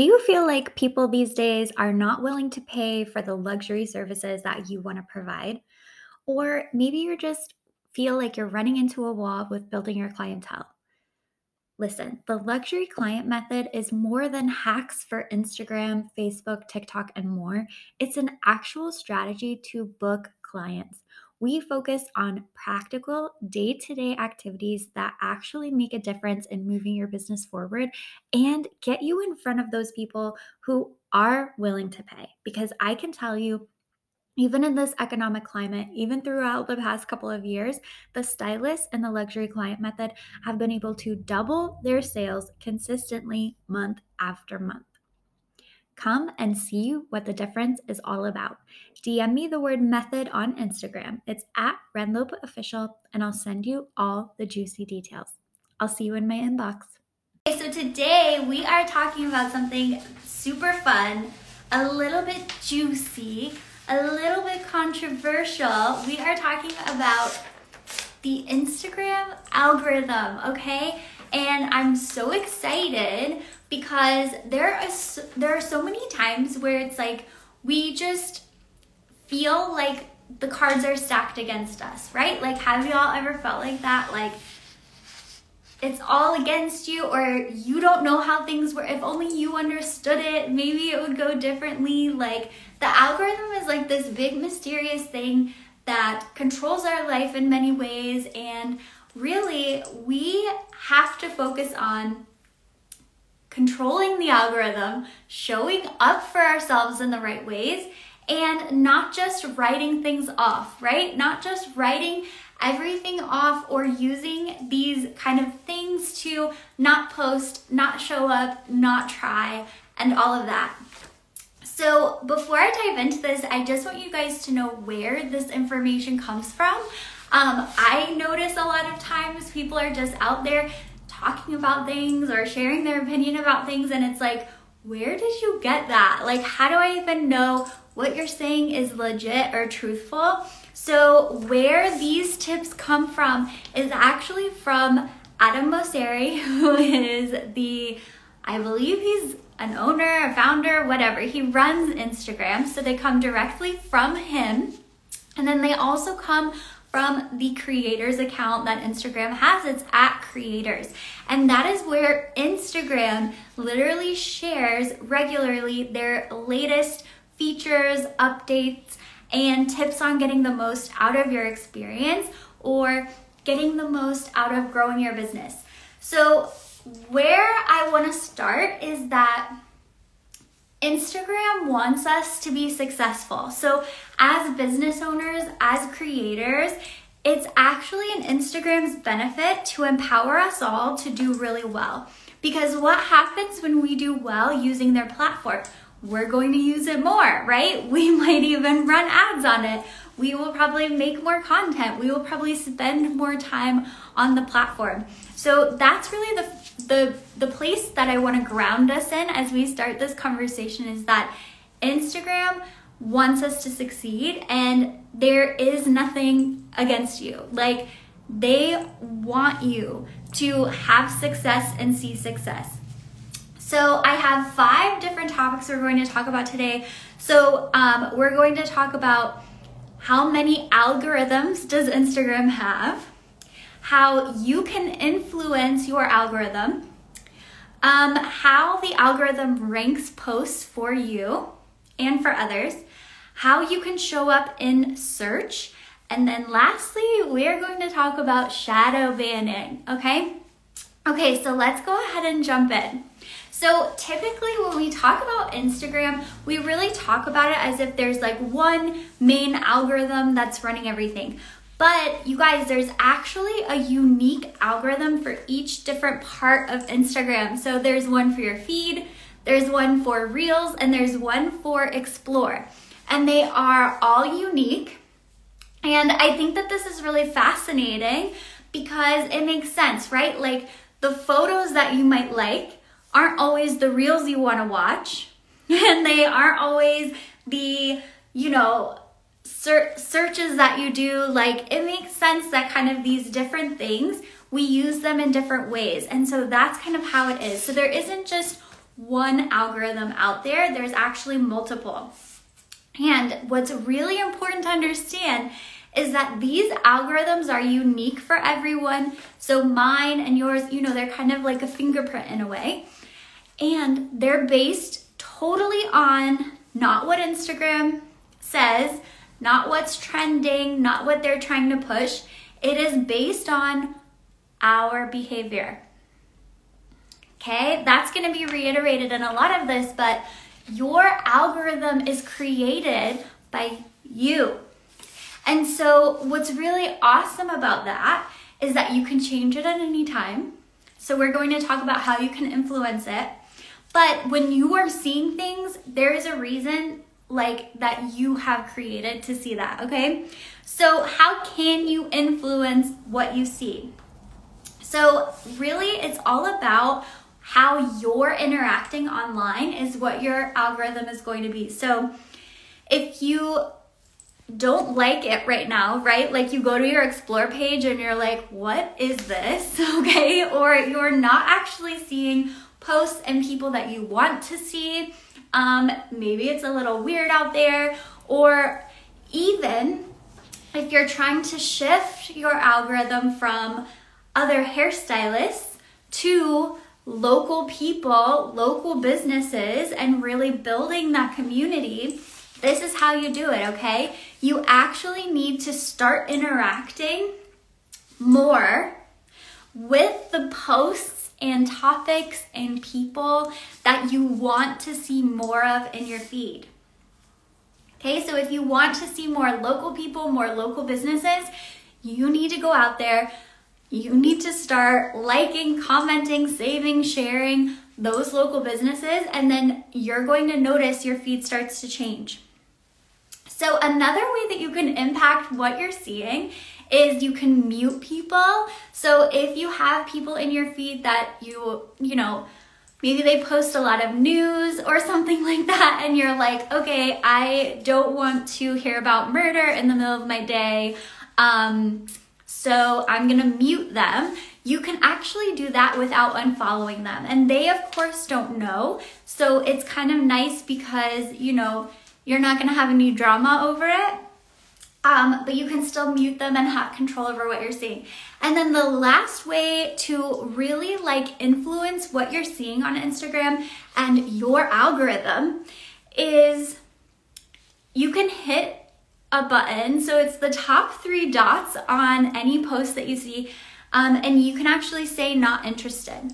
Do you feel like people these days are not willing to pay for the luxury services that you want to provide? Or maybe you just feel like you're running into a wall with building your clientele. Listen, the luxury client method is more than hacks for Instagram, Facebook, TikTok, and more. It's an actual strategy to book clients. We focus on practical day to day activities that actually make a difference in moving your business forward and get you in front of those people who are willing to pay. Because I can tell you, even in this economic climate, even throughout the past couple of years, the stylists and the luxury client method have been able to double their sales consistently month after month. Come and see what the difference is all about. DM me the word method on Instagram. It's at Renlope Official, and I'll send you all the juicy details. I'll see you in my inbox. Okay, so today we are talking about something super fun, a little bit juicy a little bit controversial. We are talking about the Instagram algorithm, okay? And I'm so excited because there is there are so many times where it's like we just feel like the cards are stacked against us, right? Like have y'all ever felt like that? Like it's all against you or you don't know how things were if only you understood it maybe it would go differently like the algorithm is like this big mysterious thing that controls our life in many ways and really we have to focus on controlling the algorithm showing up for ourselves in the right ways and not just writing things off right not just writing everything off or using these kind of things to not post, not show up, not try, and all of that. So, before I dive into this, I just want you guys to know where this information comes from. Um, I notice a lot of times people are just out there talking about things or sharing their opinion about things, and it's like, where did you get that? Like, how do I even know what you're saying is legit or truthful? So, where these tips come from is actually from Adam Mosseri, who is the, I believe he's an owner, a founder, whatever. He runs Instagram, so they come directly from him. And then they also come from the creators account that Instagram has. It's at creators. And that is where Instagram literally shares regularly their latest features, updates, and tips on getting the most out of your experience or getting the most out of growing your business. So, where I want to start is that Instagram wants us to be successful. So, as business owners, as creators, it's actually in Instagram's benefit to empower us all to do really well. Because what happens when we do well using their platform? we're going to use it more, right? We might even run ads on it. We will probably make more content. We will probably spend more time on the platform. So that's really the the the place that I want to ground us in as we start this conversation is that Instagram wants us to succeed and there is nothing against you. Like they want you to have success and see success. So I have five different topics we're going to talk about today. So um, we're going to talk about how many algorithms does Instagram have, how you can influence your algorithm, um, how the algorithm ranks posts for you and for others, how you can show up in search, and then lastly, we're going to talk about shadow banning, okay? Okay, so let's go ahead and jump in. So typically when we talk about Instagram, we really talk about it as if there's like one main algorithm that's running everything. But you guys, there's actually a unique algorithm for each different part of Instagram. So there's one for your feed, there's one for Reels, and there's one for Explore. And they are all unique. And I think that this is really fascinating because it makes sense, right? Like the photos that you might like aren't always the reels you want to watch and they aren't always the you know ser- searches that you do like it makes sense that kind of these different things we use them in different ways and so that's kind of how it is so there isn't just one algorithm out there, there's actually multiple. And what's really important to understand is that these algorithms are unique for everyone. So mine and yours, you know, they're kind of like a fingerprint in a way. And they're based totally on not what Instagram says, not what's trending, not what they're trying to push. It is based on our behavior. Okay, that's to be reiterated in a lot of this, but your algorithm is created by you. And so, what's really awesome about that is that you can change it at any time. So, we're going to talk about how you can influence it. But when you are seeing things, there is a reason like that you have created to see that, okay? So, how can you influence what you see? So, really, it's all about how you're interacting online, is what your algorithm is going to be. So, if you don't like it right now, right? Like you go to your explore page and you're like, what is this? Okay. Or you're not actually seeing posts and people that you want to see. Um, maybe it's a little weird out there. Or even if you're trying to shift your algorithm from other hairstylists to local people, local businesses, and really building that community this is how you do it, okay? You actually need to start interacting more with the posts and topics and people that you want to see more of in your feed. Okay, so if you want to see more local people, more local businesses, you need to go out there. You need to start liking, commenting, saving, sharing those local businesses, and then you're going to notice your feed starts to change. So, another way that you can impact what you're seeing is you can mute people. So, if you have people in your feed that you, you know, maybe they post a lot of news or something like that, and you're like, okay, I don't want to hear about murder in the middle of my day. Um, so I'm gonna mute them. You can actually do that without unfollowing them. And they, of course, don't know. So it's kind of nice because, you know, you're not to have any drama over it. Um, but you can still mute them and have control over what you're seeing. And then the last way to really like influence what you're seeing on Instagram and your algorithm is you can hit a button. So it's the top three dots on any post that you see, um, and you can actually say not interested.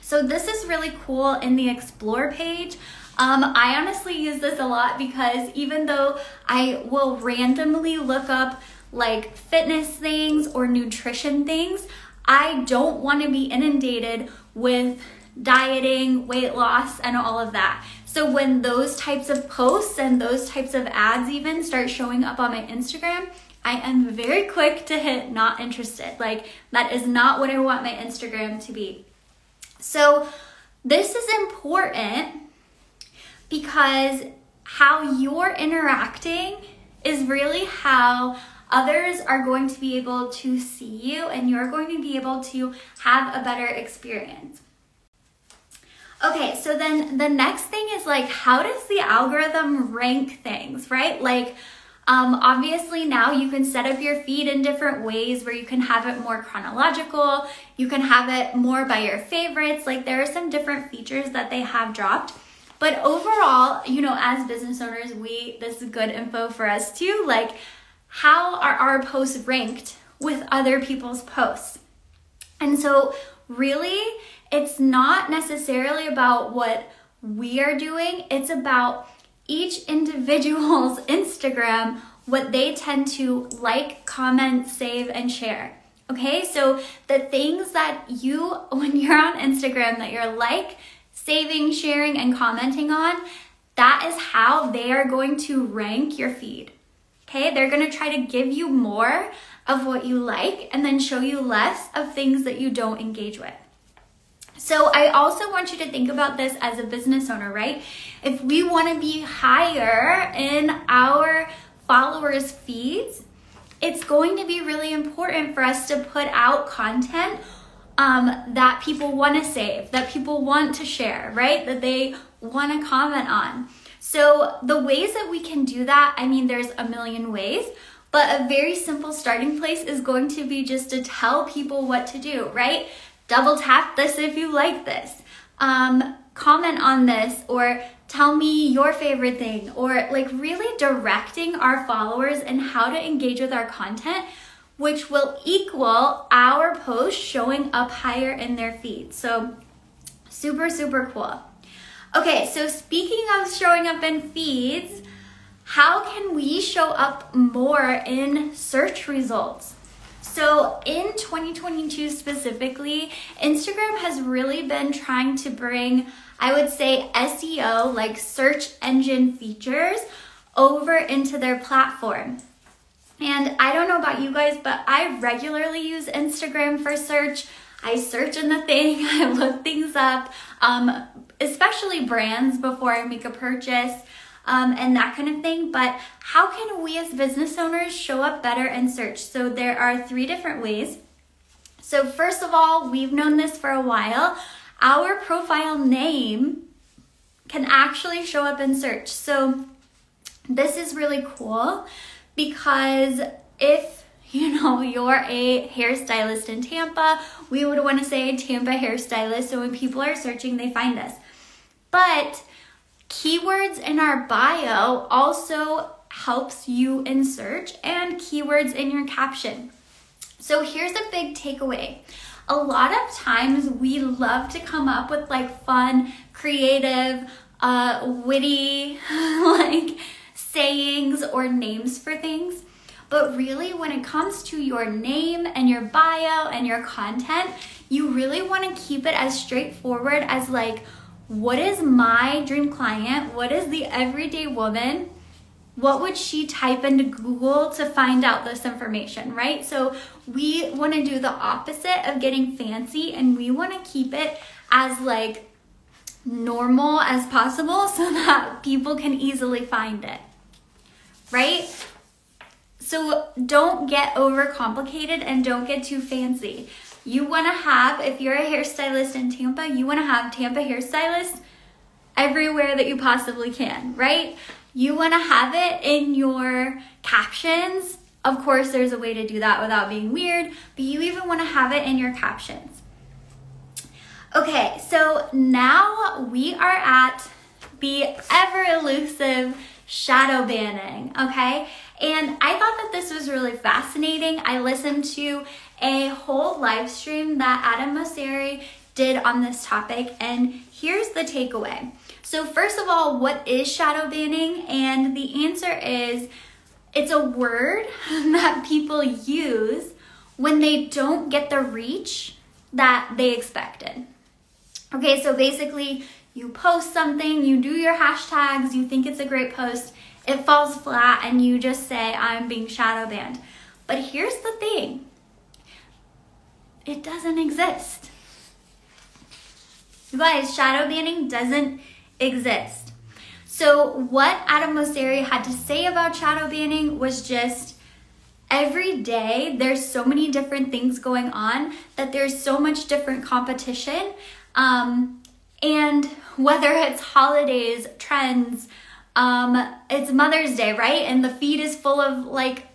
So this is really cool in the explore page. Um, I honestly use this a lot because even though I will randomly look up like fitness things or nutrition things, I don't want to be inundated with dieting, weight loss, and all of that. So when those types of posts and those types of ads even start showing up on my Instagram, I am very quick to hit not interested. Like, that is not what I want my Instagram to be. So, this is important because how you're interacting is really how others are going to be able to see you and you're going to be able to have a better experience. Okay, so then the next thing is like, how does the algorithm rank things, right? Like, um, obviously, now you can set up your feed in different ways where you can have it more chronological, you can have it more by your favorites. Like, there are some different features that they have dropped. But overall, you know, as business owners, we this is good info for us too. Like, how are our posts ranked with other people's posts? And so, really, it's not necessarily about what we are doing, it's about each individual's Instagram, what they tend to like, comment, save, and share. Okay, so the things that you, when you're on Instagram, that you're like, saving, sharing, and commenting on, that is how they are going to rank your feed. Okay, they're gonna try to give you more of what you like and then show you less of things that you don't engage with. So, I also want you to think about this as a business owner, right? If we wanna be higher in our followers' feeds, it's going to be really important for us to put out content um, that people want to save, that people want to share, right? That they want to comment on. So, the ways that we can do that, I mean, there's a million ways, but a very simple starting place is going to be just to tell people what to do, right? Double tap this if you like this. Um, comment on this or tell me your favorite thing or like really directing our followers and how to engage with our content which will equal our post showing up higher in their feed so super super cool Okay, so speaking of showing up in feeds, how can we show up more in search results? So, in 2022 specifically, Instagram has really been trying to bring, I would say, SEO, like search engine features, over into their platform. And I don't about you guys, but I regularly use Instagram for search. I search in the thing, I look things up. Um, especially brands before I make a purchase. Um, and that kind of thing. But how can we as business owners show up better in search? So there are three different ways. So, first of all, we've known this for a while. Our profile name can actually show up in search. So, this is really cool because if you know you're a hairstylist in Tampa, we would want to say Tampa hairstylist. So when people are searching, they find us. But keywords in our bio also helps you in search and keywords in your caption. So here's a big takeaway. A lot of times we love to come up with like fun, creative, uh, witty, like sayings or names for things. But really, when it comes to your name and your bio and your content, you really want to keep it as straightforward as like, what is my dream client? What is the everyday woman? What would she type into Google to find out this information, right? So we want to do the opposite of getting fancy and we want to keep it as like normal as possible so that people can easily find it. Right? So don't get overcomplicated and don't get too fancy. You want to have, if you're a hairstylist in Tampa, you want to have Tampa hairstylists everywhere that you possibly can, right? You want to have it in your captions. Of course, there's a way to do that without being weird, but you even want to have it in your captions. Okay, so now we are at the ever elusive shadow banning, okay? And I thought that this was really fascinating. I listened to a whole live stream that Adam Mosseri did on this topic, and here's the takeaway. So, first of all, what is shadow banning? And the answer is it's a word that people use when they don't get the reach that they expected. Okay, so basically, you post something, you do your hashtags, you think it's a great post, it falls flat, and you just say, I'm being shadow banned. But here's the thing it doesn't exist. You guys, shadow banning doesn't exist. So, what Adam Mosseri had to say about shadow banning was just every day there's so many different things going on that there's so much different competition. Um, and whether it's holidays, trends, um, it's Mother's Day, right? And the feed is full of like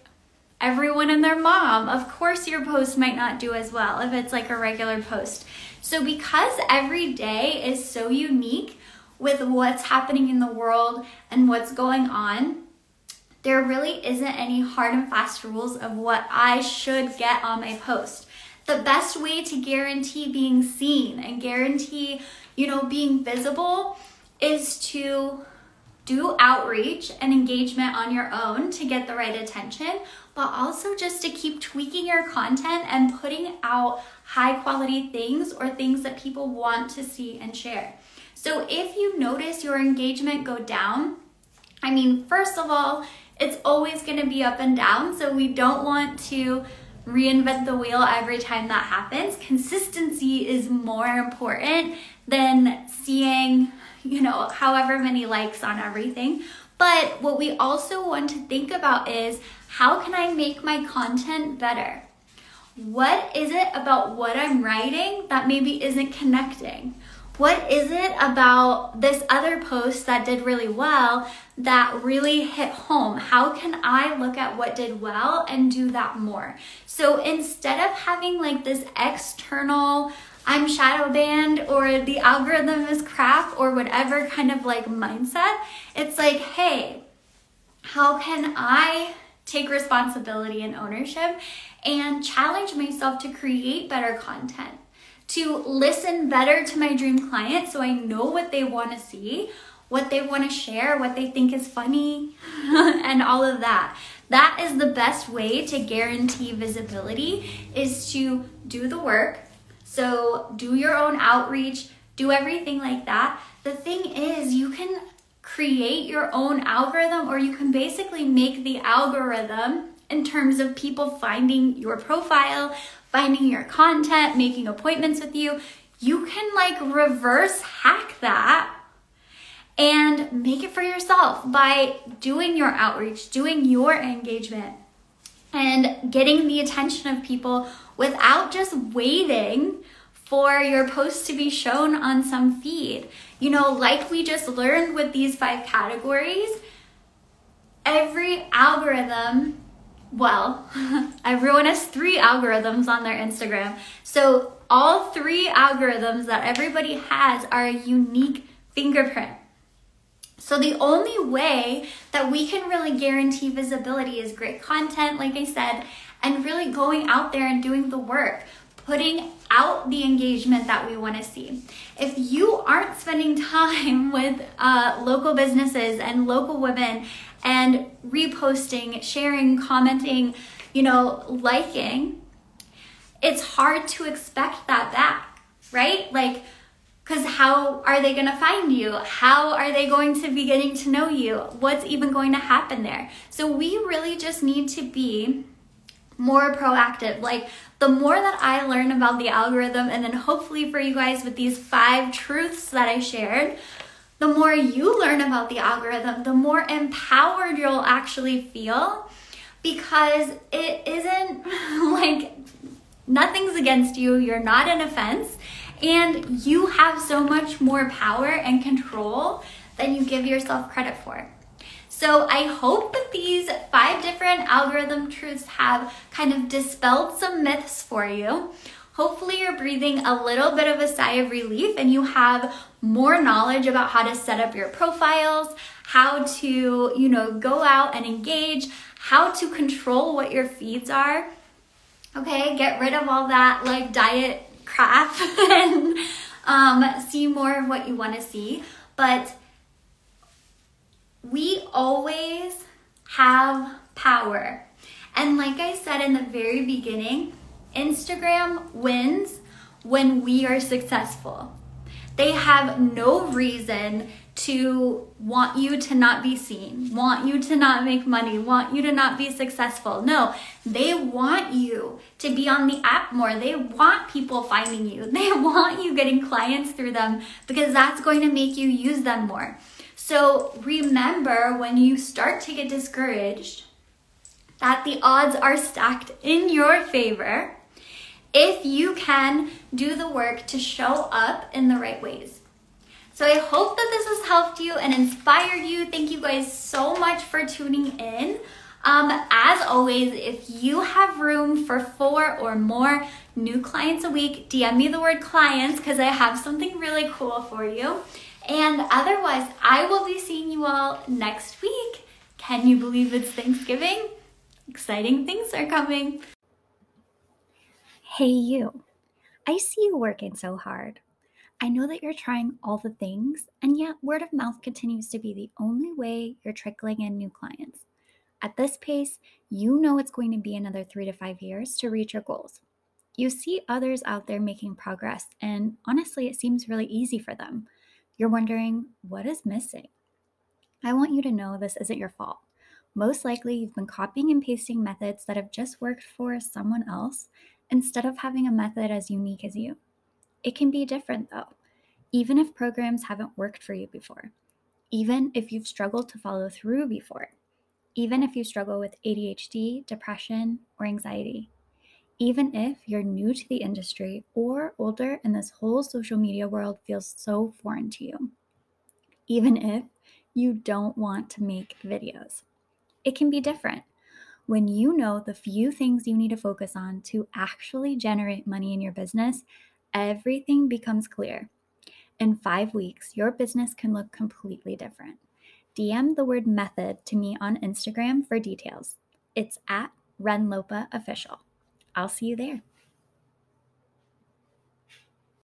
everyone and their mom. Of course, your post might not do as well if it's like a regular post. So, because every day is so unique with what's happening in the world and what's going on, there really isn't any hard and fast rules of what I should get on my post. The best way to guarantee being seen and guarantee, you know, being visible is to do outreach and engagement on your own to get the right attention but also just to keep tweaking your content and putting out high quality things or things that people want to see and share. So if you notice your engagement go down, I mean, first of all, it's always going to be up and down, so we don't want to reinvent the wheel every time that happens. Consistency is more important than seeing, you know, however many likes on everything. But what we also want to think about is how can I make my content better? what is it about what I'm writing that maybe isn't connecting? What is it about this other post that did really well that really hit home? How can I look at what did well and do that more? So instead of having like this external, I'm shadow banned or the algorithm is crap or whatever kind of like mindset, it's like, hey, how can I take responsibility and ownership and challenge myself to create better content? to listen better to my dream client so I know what they want to see, what they want to share, what they think is funny, and all of that. That is the best way to guarantee visibility is to do the work. So, do your own outreach, do everything like that. The thing is, you can create your own algorithm or you can basically make the algorithm in terms of people finding your profile, finding your content, making appointments with you, you can like reverse hack that and make it for yourself by doing your outreach, doing your engagement, and getting the attention of people without just waiting for your post to be shown on some feed. You know, like we just learned with these five categories, every algorithm well, everyone has three algorithms on their Instagram. So all three algorithms that everybody has are a unique fingerprint. So the only way that we can really guarantee visibility is great content, like I said, and really going out there and doing the work, putting out the engagement that we want to see. If you aren't spending time with uh, local businesses and local women and reposting, sharing, commenting, you know, liking, it's hard to expect that back, right? Like, because how are they going to find you? How are they going to be getting to know you? What's even going to happen there? So, we really just need to be more proactive. Like, the more that I learn about the algorithm, and then hopefully for you guys with these five truths that I shared, the more you learn about the algorithm, the more empowered you'll actually feel because it isn't like nothing's against you, you're not an offense, and you have so much more power and control than you give yourself credit for. So I hope that these five different algorithm truths have kind of dispelled some myths for you. Hopefully, you're breathing a little bit of a sigh of relief and you have more knowledge about how to set up your profiles, how to, you know, go out and engage, how to control what your feeds are. Okay, get rid of all that like diet crap and um, see more of what you want to see. But we always have power. And like I said in the very beginning, Instagram wins when we are successful. They have no reason to want you to not be seen, want you to not make money, want you to not be successful. No, they want you to be on the app more. They want people finding you. They want you getting clients through them because that's going to make you use them more. So remember when you start to get discouraged that the odds are stacked in your favor if you can do the work to show up in the right ways. So I hope that this has helped you and inspired you. Thank you guys so much for tuning in. Um, as always, if you have room for four or more new clients a week, DM me the word clients because I have something really cool for you. And otherwise, I will be seeing you all next week. Can you believe it's Thanksgiving? Exciting things are coming. Hey, you. I see you working so hard. I know that you're trying all the things, and yet word of mouth continues to be the only way you're trickling in new clients. At this pace, you know it's going to be another three to five years to reach your goals. You see others out there making progress, and honestly, it seems really easy for them. You're wondering, what is missing? I want you to know this isn't your fault. Most likely, you've been copying and pasting methods that have just worked for someone else instead of having a method as unique as you. It can be different though, even if programs haven't worked for you before, even if you've struggled to follow through before, even if you struggle with ADHD, depression, or anxiety, even if you're new to the industry or older and this whole social media world feels so foreign to you. Even if you don't want to make videos, it can be different. When you know the few things you need to focus on to actually generate money in your business, everything becomes clear. In five weeks, your business can look completely different. DM the word method to me on Instagram for details. It's at Renlopa Official. I'll see you there.